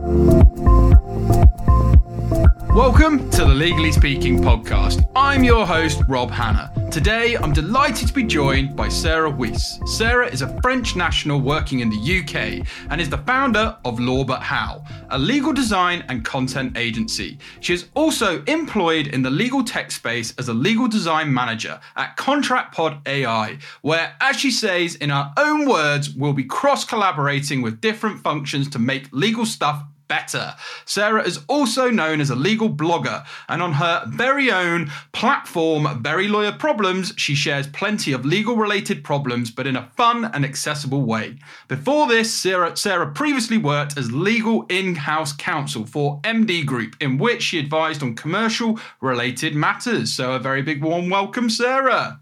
Thank you. Welcome to the Legally Speaking podcast. I'm your host, Rob Hanna. Today, I'm delighted to be joined by Sarah Ouis. Sarah is a French national working in the UK and is the founder of Law But How, a legal design and content agency. She is also employed in the legal tech space as a legal design manager at Contract Pod AI, where, as she says in her own words, we'll be cross collaborating with different functions to make legal stuff better. Sarah is also known as a legal blogger, and on her very own platform, Very Lawyer Problems, she shares plenty of legal related problems, but in a fun and accessible way. Before this, Sarah, Sarah previously worked as legal in house counsel for MD Group, in which she advised on commercial related matters. So, a very big warm welcome, Sarah.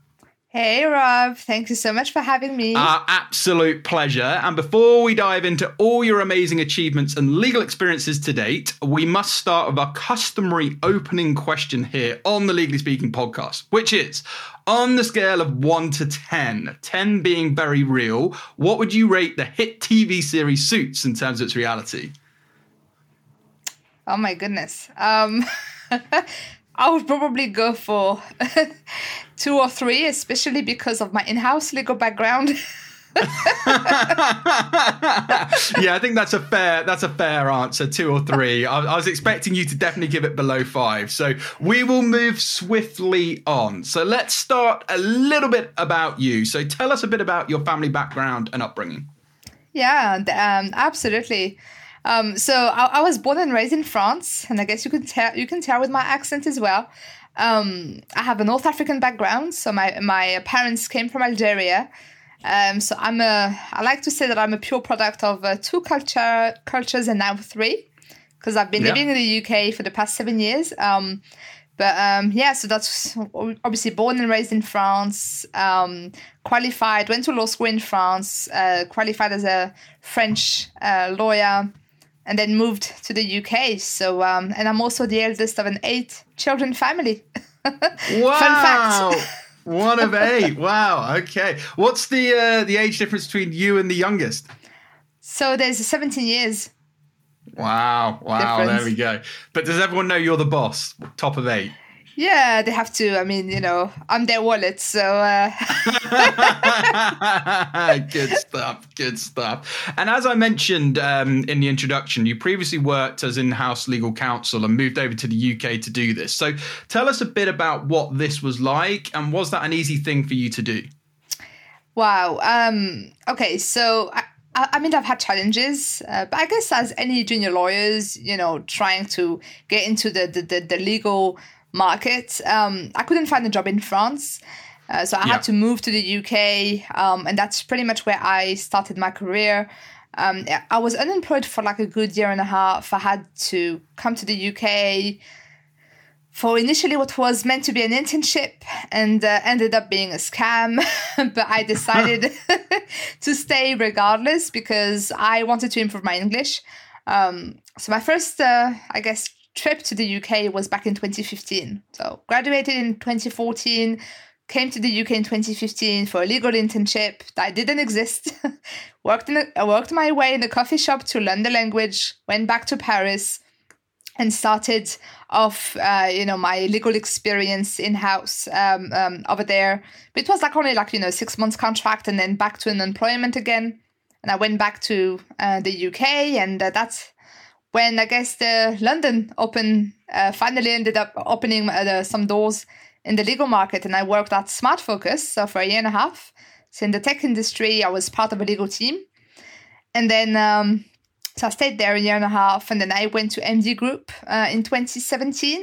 Hey, Rob. Thank you so much for having me. Our absolute pleasure. And before we dive into all your amazing achievements and legal experiences to date, we must start with our customary opening question here on the Legally Speaking podcast, which is on the scale of 1 to 10, 10 being very real, what would you rate the hit TV series Suits in terms of its reality? Oh, my goodness. Um, I would probably go for two or three, especially because of my in house legal background. yeah, I think that's a fair that's a fair answer. Two or three. I, I, was expecting you to definitely give it below five. So we will move swiftly on. So let's start a little bit about you. So tell us a bit about your family background and upbringing. Yeah, um, absolutely. Um, so I, I, was born and raised in France, and I guess you can tell you can tell with my accent as well. Um, I have a North African background, so my my parents came from Algeria. Um, so I'm a I like to say that I'm a pure product of uh, two culture cultures and now three, because I've been yeah. living in the UK for the past seven years. Um, but um, yeah, so that's obviously born and raised in France. Um, qualified, went to law school in France. Uh, qualified as a French uh, lawyer and then moved to the UK. So, um, and I'm also the eldest of an eight children family. wow. Fun fact. One of eight. Wow. Okay. What's the uh, the age difference between you and the youngest? So there's 17 years. Wow. Wow. Difference. There we go. But does everyone know you're the boss? Top of eight. Yeah, they have to. I mean, you know, I'm their wallet, so. Uh... good stuff. Good stuff. And as I mentioned um, in the introduction, you previously worked as in-house legal counsel and moved over to the UK to do this. So, tell us a bit about what this was like, and was that an easy thing for you to do? Wow. Um, okay, so. I- I mean, I've had challenges, uh, but I guess as any junior lawyers, you know, trying to get into the the, the, the legal market. Um, I couldn't find a job in France. Uh, so I yeah. had to move to the UK, um, and that's pretty much where I started my career. Um, I was unemployed for like a good year and a half. I had to come to the UK for initially what was meant to be an internship and uh, ended up being a scam. but I decided to stay regardless because I wanted to improve my English. Um, so my first, uh, I guess, trip to the UK was back in 2015. So graduated in 2014, came to the UK in 2015 for a legal internship that didn't exist. worked in a, worked my way in a coffee shop to learn the language. Went back to Paris and started off, uh, you know, my legal experience in house um, um, over there. But it was like only like you know six months contract, and then back to an employment again. And I went back to uh, the UK, and uh, that's when I guess the London Open uh, finally ended up opening uh, some doors in the legal market, and I worked at Smart Focus so for a year and a half. So in the tech industry, I was part of a legal team, and then um, so I stayed there a year and a half, and then I went to MD Group uh, in 2017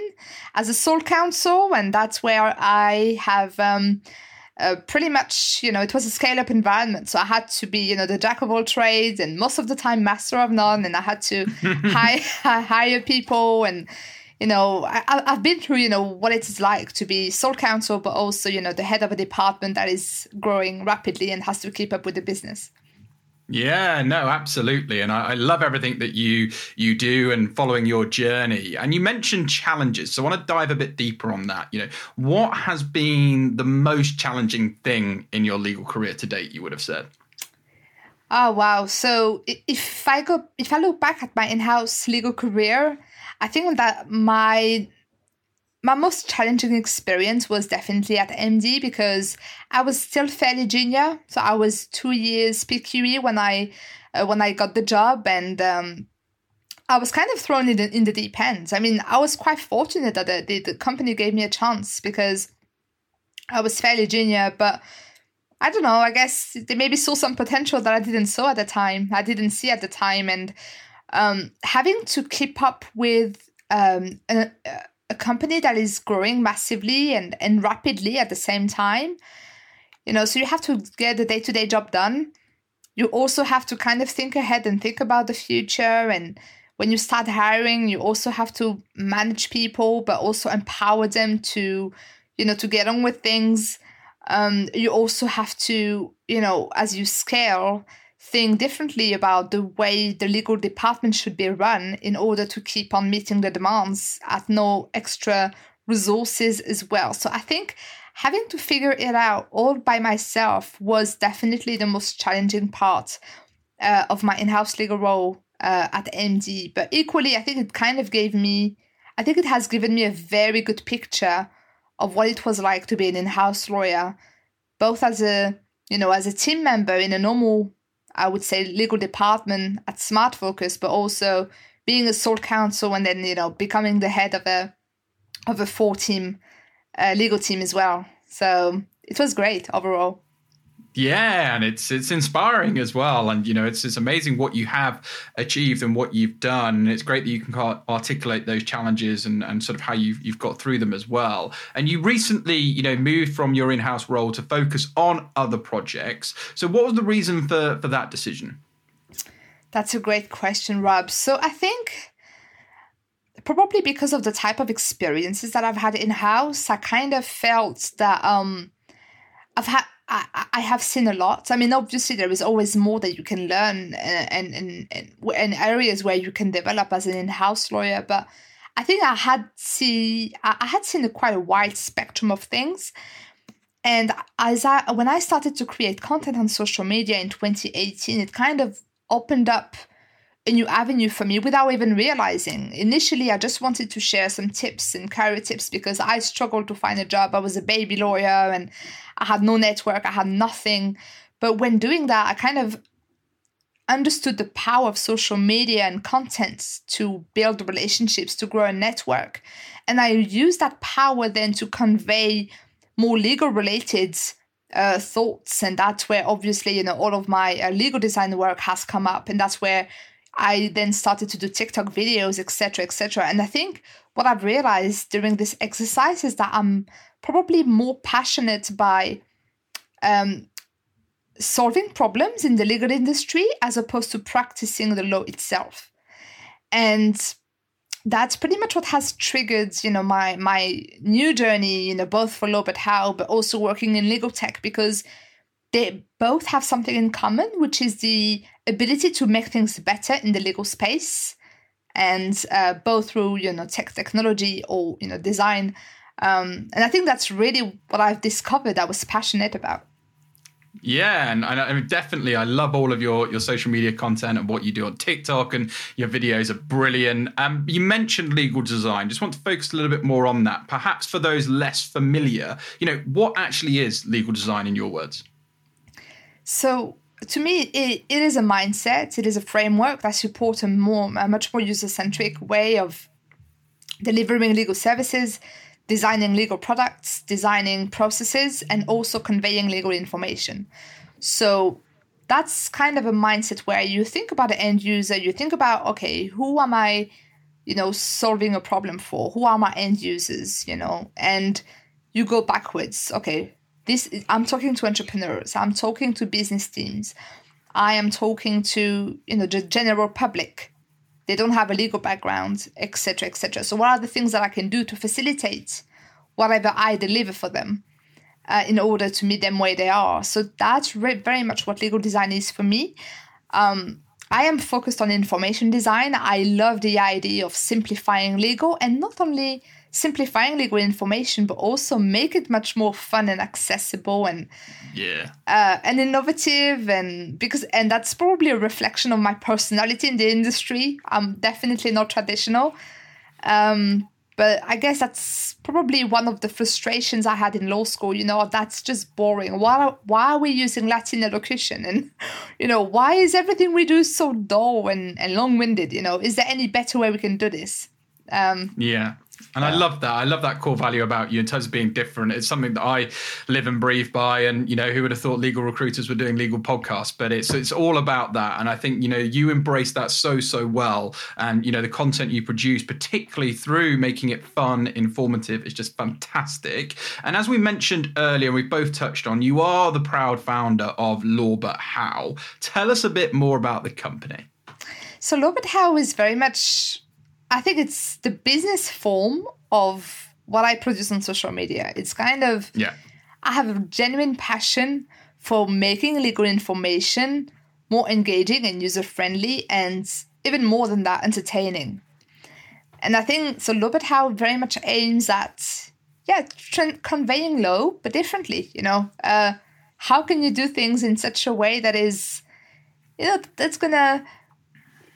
as a sole counsel, and that's where I have. Um, uh, pretty much, you know, it was a scale up environment. So I had to be, you know, the jack of all trades and most of the time master of none. And I had to hire, hire people and, you know, I, I've been through, you know, what it is like to be sole counsel, but also, you know, the head of a department that is growing rapidly and has to keep up with the business. Yeah, no, absolutely, and I, I, love everything that you you do and following your journey. And you mentioned challenges, so I want to dive a bit deeper on that. You know, what has been the most challenging thing in your legal career to date? You would have said. Oh wow! So if I go, if I look back at my in-house legal career, I think that my my most challenging experience was definitely at MD because I was still fairly junior. So I was two years PQE when I uh, when I got the job, and um, I was kind of thrown in the, in the deep end. I mean, I was quite fortunate that the, the, the company gave me a chance because I was fairly junior, but I don't know. I guess they maybe saw some potential that I didn't saw at the time. I didn't see at the time, and um, having to keep up with um, a company that is growing massively and, and rapidly at the same time. You know, so you have to get the day to day job done. You also have to kind of think ahead and think about the future. And when you start hiring, you also have to manage people, but also empower them to, you know, to get on with things. Um, you also have to, you know, as you scale, think differently about the way the legal department should be run in order to keep on meeting the demands at no extra resources as well. So I think having to figure it out all by myself was definitely the most challenging part uh, of my in-house legal role uh, at MD. But equally, I think it kind of gave me, I think it has given me a very good picture of what it was like to be an in-house lawyer, both as a you know as a team member in a normal I would say legal department at Smart Focus, but also being a sole counsel and then you know becoming the head of a of a four team uh, legal team as well. So it was great overall. Yeah, and it's it's inspiring as well, and you know it's it's amazing what you have achieved and what you've done. And it's great that you can articulate those challenges and, and sort of how you've you've got through them as well. And you recently, you know, moved from your in-house role to focus on other projects. So, what was the reason for for that decision? That's a great question, Rob. So, I think probably because of the type of experiences that I've had in-house, I kind of felt that um, I've had I, I have seen a lot. I mean, obviously, there is always more that you can learn uh, and, and, and, and areas where you can develop as an in-house lawyer. But I think I had see I had seen a quite a wide spectrum of things. And as I when I started to create content on social media in 2018, it kind of opened up a new avenue for me without even realizing. Initially, I just wanted to share some tips and career tips because I struggled to find a job. I was a baby lawyer and I had no network, I had nothing. But when doing that, I kind of understood the power of social media and content to build relationships, to grow a network. And I used that power then to convey more legal related uh, thoughts. And that's where obviously, you know, all of my uh, legal design work has come up. And that's where I then started to do TikTok videos, etc., etc. And I think what I've realized during this exercise is that I'm probably more passionate by um, solving problems in the legal industry as opposed to practicing the law itself. And that's pretty much what has triggered, you know, my my new journey, you know, both for law but how, but also working in legal tech because they both have something in common, which is the ability to make things better in the legal space, and uh, both through you know tech technology or you know design. Um, and I think that's really what I've discovered. I was passionate about. Yeah, and, and I mean, definitely, I love all of your your social media content and what you do on TikTok, and your videos are brilliant. Um, you mentioned legal design. Just want to focus a little bit more on that. Perhaps for those less familiar, you know, what actually is legal design in your words? So to me, it, it is a mindset. It is a framework that supports a more, a much more user-centric way of delivering legal services, designing legal products, designing processes, and also conveying legal information. So that's kind of a mindset where you think about the end user. You think about, okay, who am I, you know, solving a problem for? Who are my end users? You know, and you go backwards. Okay, this i'm talking to entrepreneurs i'm talking to business teams i am talking to you know the general public they don't have a legal background etc etc so what are the things that i can do to facilitate whatever i deliver for them uh, in order to meet them where they are? So that's re- very much what legal design is for me. Um, I am focused on information design. I love the idea of simplifying legal and not only simplifying legal information, but also make it much more fun and accessible and yeah uh, and innovative. And because and that's probably a reflection of my personality in the industry. I'm definitely not traditional. Um, but I guess that's probably one of the frustrations I had in law school. You know, that's just boring. Why why are we using Latin elocution? And you know, why is everything we do so dull and, and long winded? You know, is there any better way we can do this? Um, yeah. And I love that. I love that core value about you in terms of being different. It's something that I live and breathe by. And you know, who would have thought legal recruiters were doing legal podcasts? But it's it's all about that. And I think you know you embrace that so so well. And you know the content you produce, particularly through making it fun, informative, is just fantastic. And as we mentioned earlier, we both touched on, you are the proud founder of Law But How. Tell us a bit more about the company. So Law But How is very much I think it's the business form of what I produce on social media. It's kind of yeah. I have a genuine passion for making legal information more engaging and user friendly, and even more than that, entertaining. And I think so. Law But How very much aims at yeah tra- conveying law, but differently. You know, uh, how can you do things in such a way that is, you know, that's gonna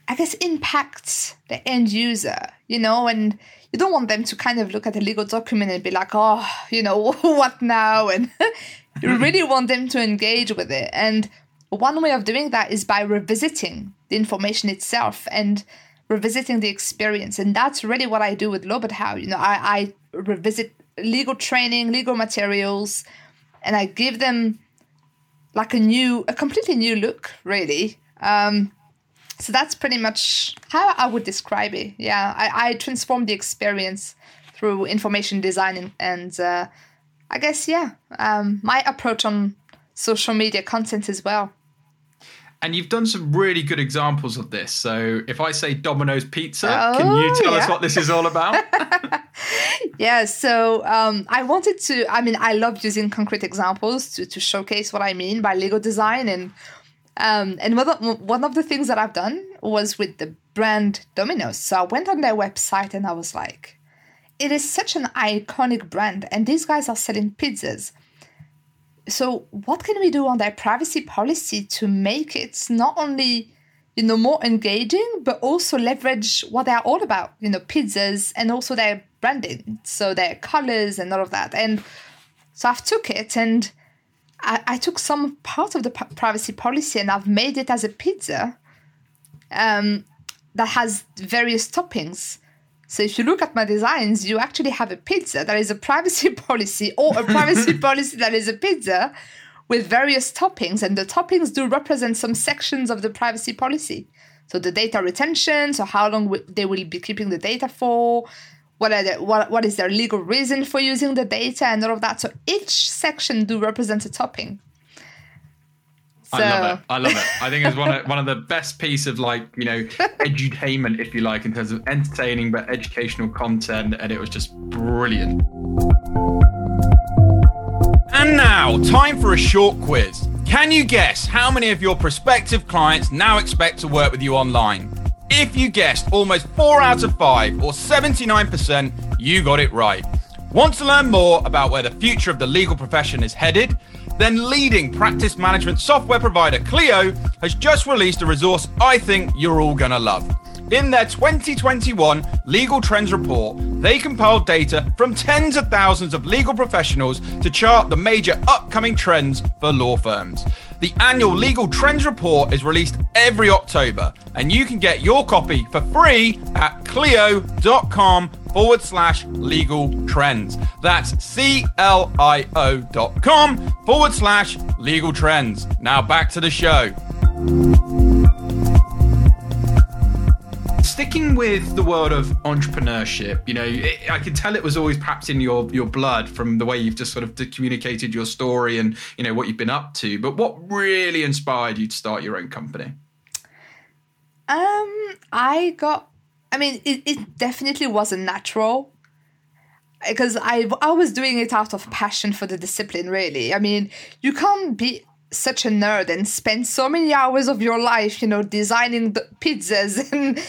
I guess, impacts the end user, you know, and you don't want them to kind of look at a legal document and be like, oh, you know, what now? And you really want them to engage with it. And one way of doing that is by revisiting the information itself and revisiting the experience. And that's really what I do with Law How. You know, I, I revisit legal training, legal materials, and I give them like a new, a completely new look, really. Um, so that's pretty much how I would describe it. Yeah, I, I transform the experience through information design and, and uh, I guess yeah, um, my approach on social media content as well. And you've done some really good examples of this. So if I say Domino's Pizza, oh, can you tell yeah. us what this is all about? yeah, so um, I wanted to, I mean, I love using concrete examples to, to showcase what I mean by legal design and um, and one of, one of the things that I've done was with the brand Domino's. So I went on their website and I was like, it is such an iconic brand, and these guys are selling pizzas. So what can we do on their privacy policy to make it not only you know more engaging, but also leverage what they're all about, you know, pizzas and also their branding, so their colors and all of that. And so I've took it and I, I took some part of the p- privacy policy and I've made it as a pizza um, that has various toppings. So if you look at my designs, you actually have a pizza that is a privacy policy or a privacy policy that is a pizza with various toppings. And the toppings do represent some sections of the privacy policy. So the data retention, so how long w- they will be keeping the data for, what are the, what, what is their legal reason for using the data and all of that. So each section do represent a topping. So. I love it. I love it. I think it's one of one of the best piece of like you know edutainment, if you like, in terms of entertaining but educational content, and it was just brilliant. And now, time for a short quiz. Can you guess how many of your prospective clients now expect to work with you online? If you guessed almost 4 out of 5, or 79%, you got it right. Want to learn more about where the future of the legal profession is headed? Then leading practice management software provider Clio has just released a resource I think you're all going to love. In their 2021 Legal Trends Report, they compiled data from tens of thousands of legal professionals to chart the major upcoming trends for law firms. The annual Legal Trends Report is released every October, and you can get your copy for free at clio.com forward slash legal trends. That's C L I O dot com forward slash legal trends. Now back to the show. With the world of entrepreneurship, you know, it, I could tell it was always perhaps in your your blood from the way you've just sort of communicated your story and you know what you've been up to. But what really inspired you to start your own company? Um, I got. I mean, it, it definitely wasn't natural because I I was doing it out of passion for the discipline. Really, I mean, you can't be such a nerd and spend so many hours of your life, you know, designing the pizzas and,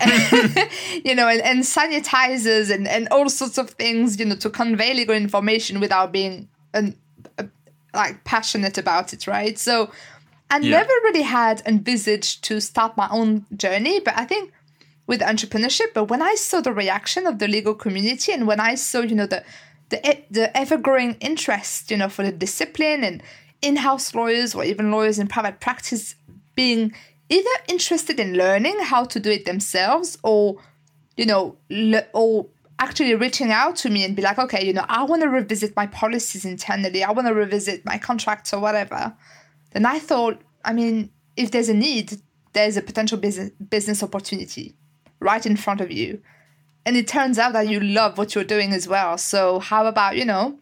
and you know, and, and sanitizers and, and all sorts of things, you know, to convey legal information without being an, like passionate about it, right? So I yeah. never really had envisaged to start my own journey, but I think with entrepreneurship, but when I saw the reaction of the legal community and when I saw, you know, the the the ever growing interest, you know, for the discipline and in-house lawyers or even lawyers in private practice being either interested in learning how to do it themselves or you know le- or actually reaching out to me and be like okay you know i want to revisit my policies internally. I want to revisit my contracts or whatever. Then i thought i mean if there's a need there's a potential business business opportunity right in front of you. And it turns out that you love what you're doing as well. So how about you know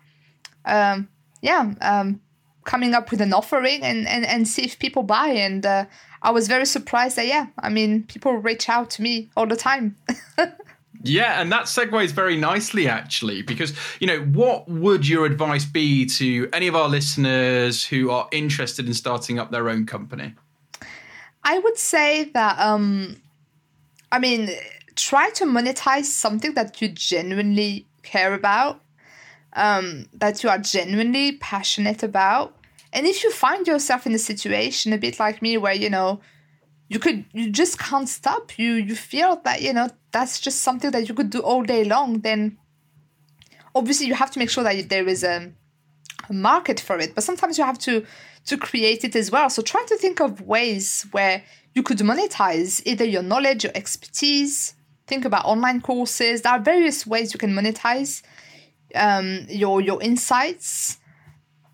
um, yeah um, coming up with an offering and, and, and see if people buy. And uh, I was very surprised that, yeah, I mean, people reach out to me all the time. Yeah, and that segues very nicely, actually, because, you know, what would your advice be to any of our listeners who are interested in starting up their own company? I would say that, um, I mean, try to monetize something that you genuinely care about, um, that you are genuinely passionate about. And if you find yourself in a situation a bit like me where, you know, you could you just can't stop, you you feel that, you know, that's just something that you could do all day long, then obviously you have to make sure that there is a, a market for it. But sometimes you have to to create it as well. So try to think of ways where you could monetize either your knowledge, your expertise. Think about online courses. There are various ways you can monetize um, your your insights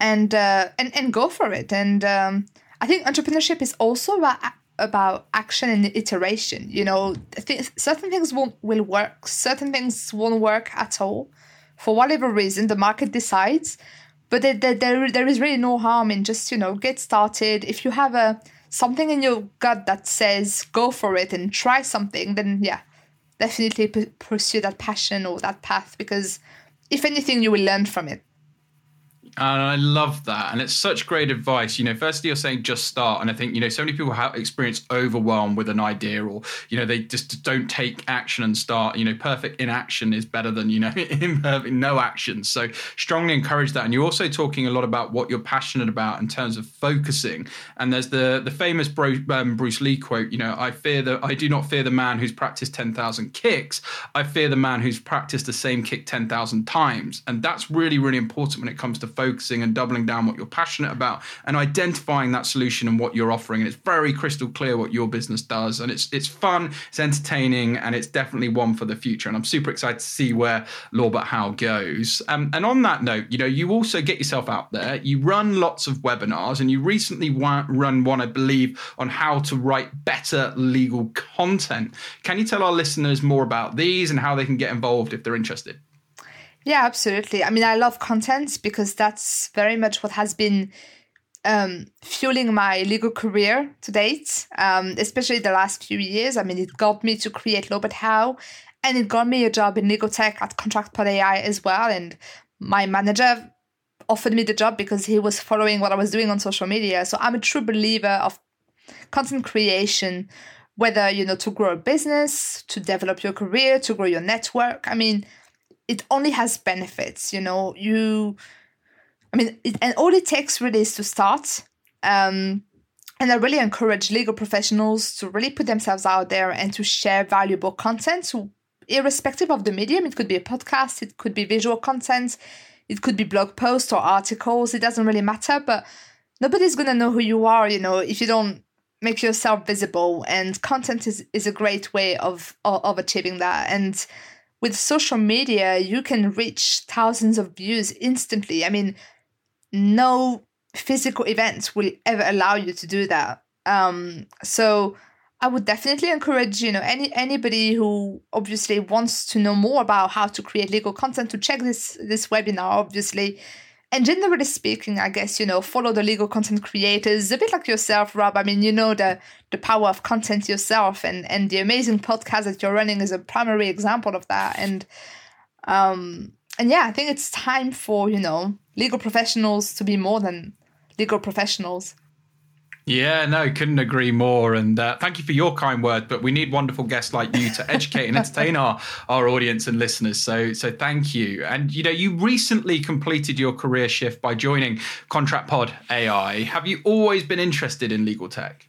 and uh, and and go for it. And um, I think entrepreneurship is also about about action and iteration. You know, th- certain things won't will work, certain things won't work at all, for whatever reason. The market decides, but there, there, there, is really no harm in just you know get started. If you have a something in your gut that says go for it and try something, then yeah, definitely p- pursue that passion or that path because if anything, you will learn from it. And I love that. And it's such great advice. You know, firstly, you're saying just start. And I think, you know, so many people have experience overwhelm with an idea or, you know, they just don't take action and start. You know, perfect inaction is better than, you know, imperfect no action. So strongly encourage that. And you're also talking a lot about what you're passionate about in terms of focusing. And there's the the famous Bro, um, Bruce Lee quote, you know, I fear that I do not fear the man who's practiced 10,000 kicks. I fear the man who's practiced the same kick 10,000 times. And that's really, really important when it comes to focusing and doubling down what you're passionate about and identifying that solution and what you're offering. And it's very crystal clear what your business does. And it's it's fun, it's entertaining, and it's definitely one for the future. And I'm super excited to see where Law But How goes. Um, and on that note, you know, you also get yourself out there. You run lots of webinars, and you recently run one, I believe, on how to write better legal content. Can you tell our listeners more about these and how they can get involved if they're interested? Yeah, absolutely. I mean, I love content because that's very much what has been um, fueling my legal career to date, um, especially the last few years. I mean, it got me to create Law But How, and it got me a job in legal tech at ContractPod AI as well. And my manager offered me the job because he was following what I was doing on social media. So I'm a true believer of content creation, whether, you know, to grow a business, to develop your career, to grow your network. I mean, it only has benefits you know? You i mean it, and all it takes really is to start um, and i really encourage legal professionals to really put themselves out there and to share valuable content irrespective of the medium it could be a podcast it could be visual content it could be blog posts or articles it doesn't really matter but nobody's going to know who you are you know if you don't make yourself visible and content is, is a great way of, of, of achieving that and with social media, you can reach thousands of views instantly. I mean, no physical events will ever allow you to do that. Um, so I would definitely encourage, you know, any anybody who obviously wants to know more about how to create legal content to check this this webinar, obviously and generally speaking, I guess, you know, follow the legal content creators, a bit like yourself, Rob. I mean, you know the the power of content yourself and and the amazing podcast that you're running is a primary example of that. And um and yeah, I think it's time for, you know, legal professionals to be more than legal professionals. Yeah, no, couldn't agree more. And uh, thank you for your kind words. But we need wonderful guests like you to educate and entertain our our audience and listeners. So so thank you. And you know, you recently completed your career shift by joining Contract Pod AI. Have you always been interested in legal tech?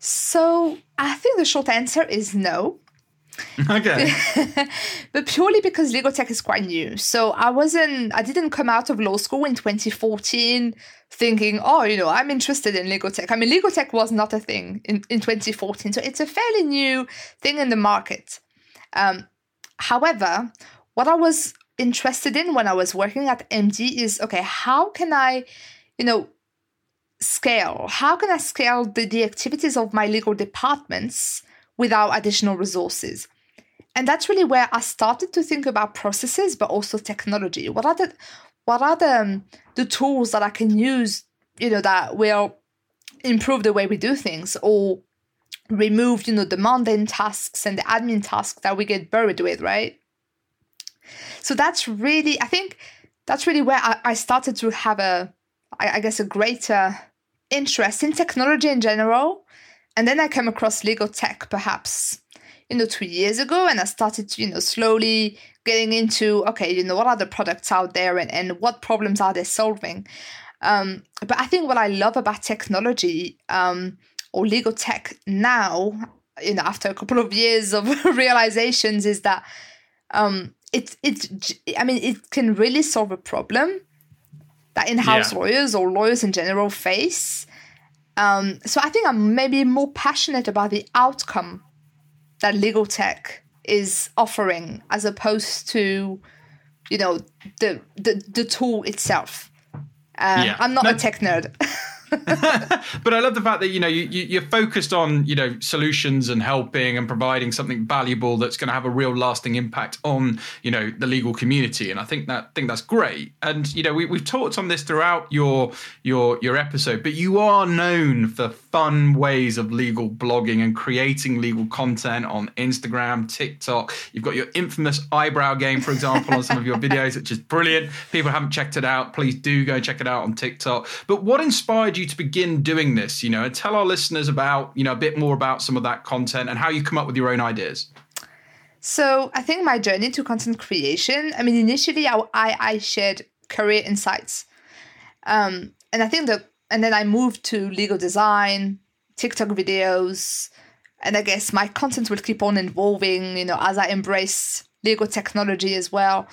So I think the short answer is no. Okay. but purely because legal tech is quite new. So I wasn't, I didn't come out of law school in 2014 thinking, oh, you know, I'm interested in legal tech. I mean, legal tech was not a thing in, in 2014. So it's a fairly new thing in the market. Um, however, what I was interested in when I was working at MD is okay, how can I, you know, scale? How can I scale the, the activities of my legal departments? without additional resources. And that's really where I started to think about processes, but also technology. What are the what are the, the tools that I can use, you know, that will improve the way we do things or remove, you know, the mundane tasks and the admin tasks that we get buried with, right? So that's really, I think that's really where I, I started to have a, I guess, a greater interest in technology in general and then I came across legal tech perhaps, you know, two years ago, and I started you know, slowly getting into, okay, you know, what are the products out there and, and what problems are they solving? Um, but I think what I love about technology um, or legal tech now, you know, after a couple of years of realizations, is that um, it it I mean it can really solve a problem that in-house yeah. lawyers or lawyers in general face um, so I think I'm maybe more passionate about the outcome that legal tech is offering as opposed to, you know, the the, the tool itself. Uh, yeah. I'm not no. a tech nerd. but I love the fact that you know you, you, are focused on you know solutions and helping and providing something valuable that's going to have a real lasting impact on you know the legal community, and I think that think that's great. And you know we, we've talked on this throughout your your your episode, but you are known for fun ways of legal blogging and creating legal content on Instagram, TikTok. You've got your infamous eyebrow game, for example, on some of your videos, which is brilliant. People haven't checked it out, please do go check it out on TikTok. But what inspired you? You to begin doing this? You know, and tell our listeners about, you know, a bit more about some of that content and how you come up with your own ideas. So I think my journey to content creation, I mean, initially I, I, shared career insights. Um, and I think that, and then I moved to legal design, TikTok videos, and I guess my content will keep on evolving, you know, as I embrace legal technology as well.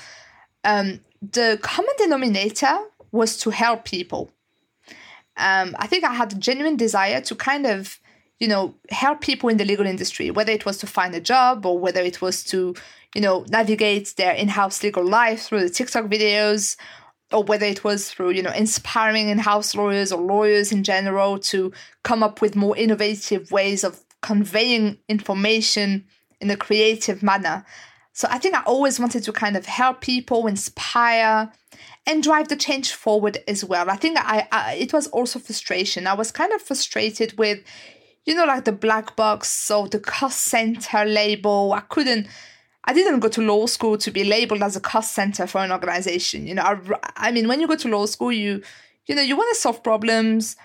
Um, the common denominator was to help people um, I think I had a genuine desire to kind of, you know, help people in the legal industry, whether it was to find a job or whether it was to, you know, navigate their in-house legal life through the TikTok videos, or whether it was through, you know, inspiring in-house lawyers or lawyers in general to come up with more innovative ways of conveying information in a creative manner. So I think I always wanted to kind of help people, inspire, and drive the change forward as well. I think I, I it was also frustration. I was kind of frustrated with, you know, like the black box or the cost center label. I couldn't. I didn't go to law school to be labeled as a cost center for an organization. You know, I, I mean, when you go to law school, you, you know, you want to solve problems,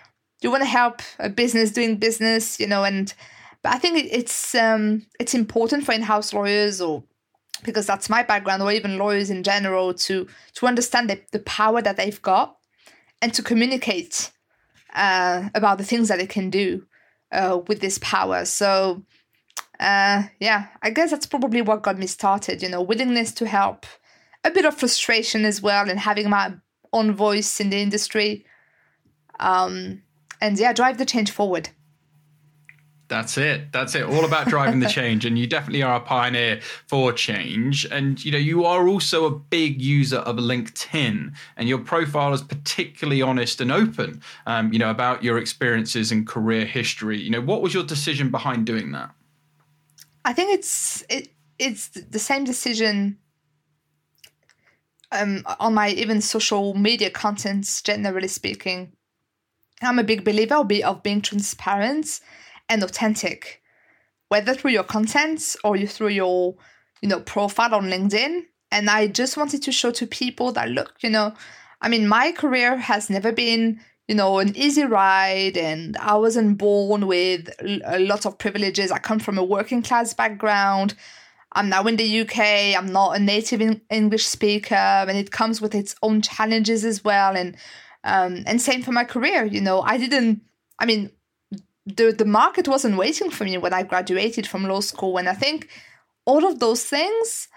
you want to help a business doing business, you know, and but I think it's um it's important for in-house lawyers or because that's my background, or even lawyers in general, to to understand the, the power that they've got and to communicate uh, about the things that they can do uh, with this power. So, uh, yeah, I guess that's probably what got me started. You know, willingness to help, a bit of frustration as well, and having my own voice in the industry. Um, and yeah, drive the change forward. That's it. That's it. All about driving the change. And you definitely are a pioneer for change. And, you know, you are also a big user of LinkedIn. And your profile is particularly honest and open, um, you know, about your experiences and career history. You know, what was your decision behind doing that? I think it's it, it's the same decision um, on my even social media contents, generally speaking. I'm a big believer of being transparent and authentic, whether through your content or you through your, you know, profile on LinkedIn. And I just wanted to show to people that look, you know, I mean, my career has never been, you know, an easy ride, and I wasn't born with a lot of privileges. I come from a working class background. I'm now in the UK. I'm not a native English speaker, and it comes with its own challenges as well. And um, and same for my career. You know, I didn't. I mean, the the market wasn't waiting for me when I graduated from law school. And I think all of those things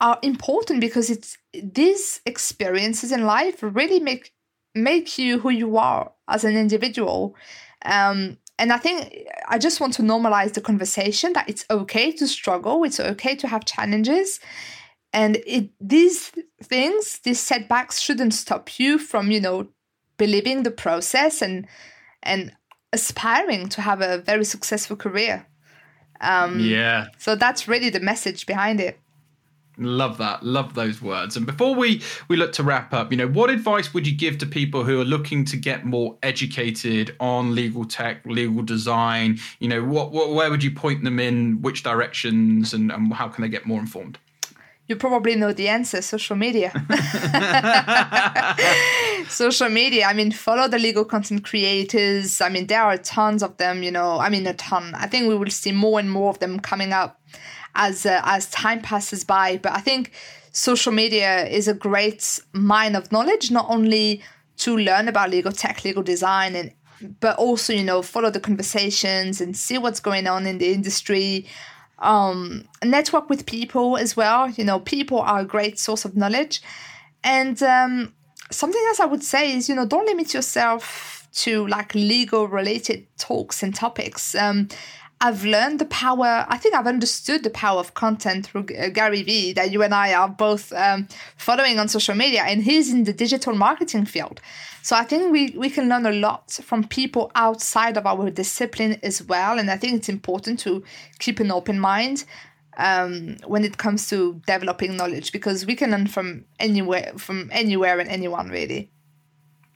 are important because it's these experiences in life really make make you who you are as an individual. Um, and I think I just want to normalize the conversation that it's okay to struggle, it's okay to have challenges. And it these things, these setbacks shouldn't stop you from, you know, believing the process and and aspiring to have a very successful career. Um, yeah. So that's really the message behind it. Love that. Love those words. And before we we look to wrap up, you know, what advice would you give to people who are looking to get more educated on legal tech, legal design? You know, what, what where would you point them in? Which directions, and, and how can they get more informed? You probably know the answer social media. social media, I mean, follow the legal content creators. I mean, there are tons of them, you know, I mean, a ton. I think we will see more and more of them coming up as, uh, as time passes by. But I think social media is a great mine of knowledge, not only to learn about legal tech, legal design, and but also, you know, follow the conversations and see what's going on in the industry um, network with people as well. You know, people are a great source of knowledge. And um, something else I would say is, you know, don't limit yourself to like legal related talks and topics. Um, I've learned the power, I think I've understood the power of content through uh, Gary Vee, that you and I are both um, following on social media, and he's in the digital marketing field. So I think we, we can learn a lot from people outside of our discipline as well. And I think it's important to keep an open mind um, when it comes to developing knowledge because we can learn from anywhere, from anywhere and anyone really.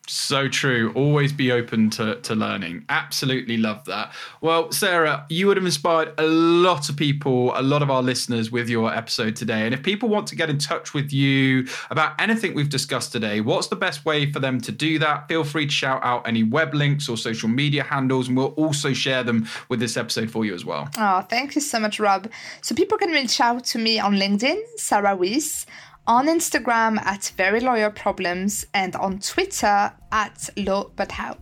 So true. Always be open to, to learning. Absolutely love that. Well, Sarah, you would have inspired a lot of people, a lot of our listeners with your episode today. And if people want to get in touch with you about anything we've discussed today, what's the best way for them to do that? Feel free to shout out any web links or social media handles, and we'll also share them with this episode for you as well. Oh, thank you so much, Rob. So people can reach out to me on LinkedIn, Sarah Ouis on Instagram at Very Lawyer Problems and on Twitter at Law But How.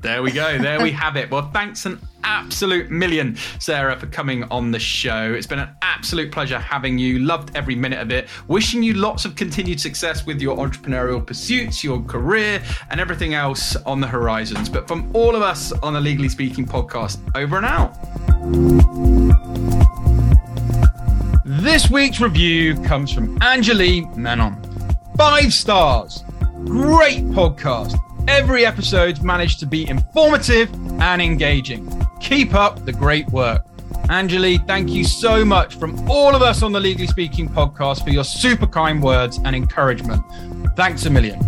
There we go. There we have it. Well, thanks an absolute million, Sarah, for coming on the show. It's been an absolute pleasure having you. Loved every minute of it. Wishing you lots of continued success with your entrepreneurial pursuits, your career, and everything else on the horizons. But from all of us on the Legally Speaking podcast, over and out. This week's review comes from Anjali Menon. Five stars. Great podcast. Every episode's managed to be informative and engaging. Keep up the great work. Anjali, thank you so much from all of us on the Legally Speaking podcast for your super kind words and encouragement. Thanks a million.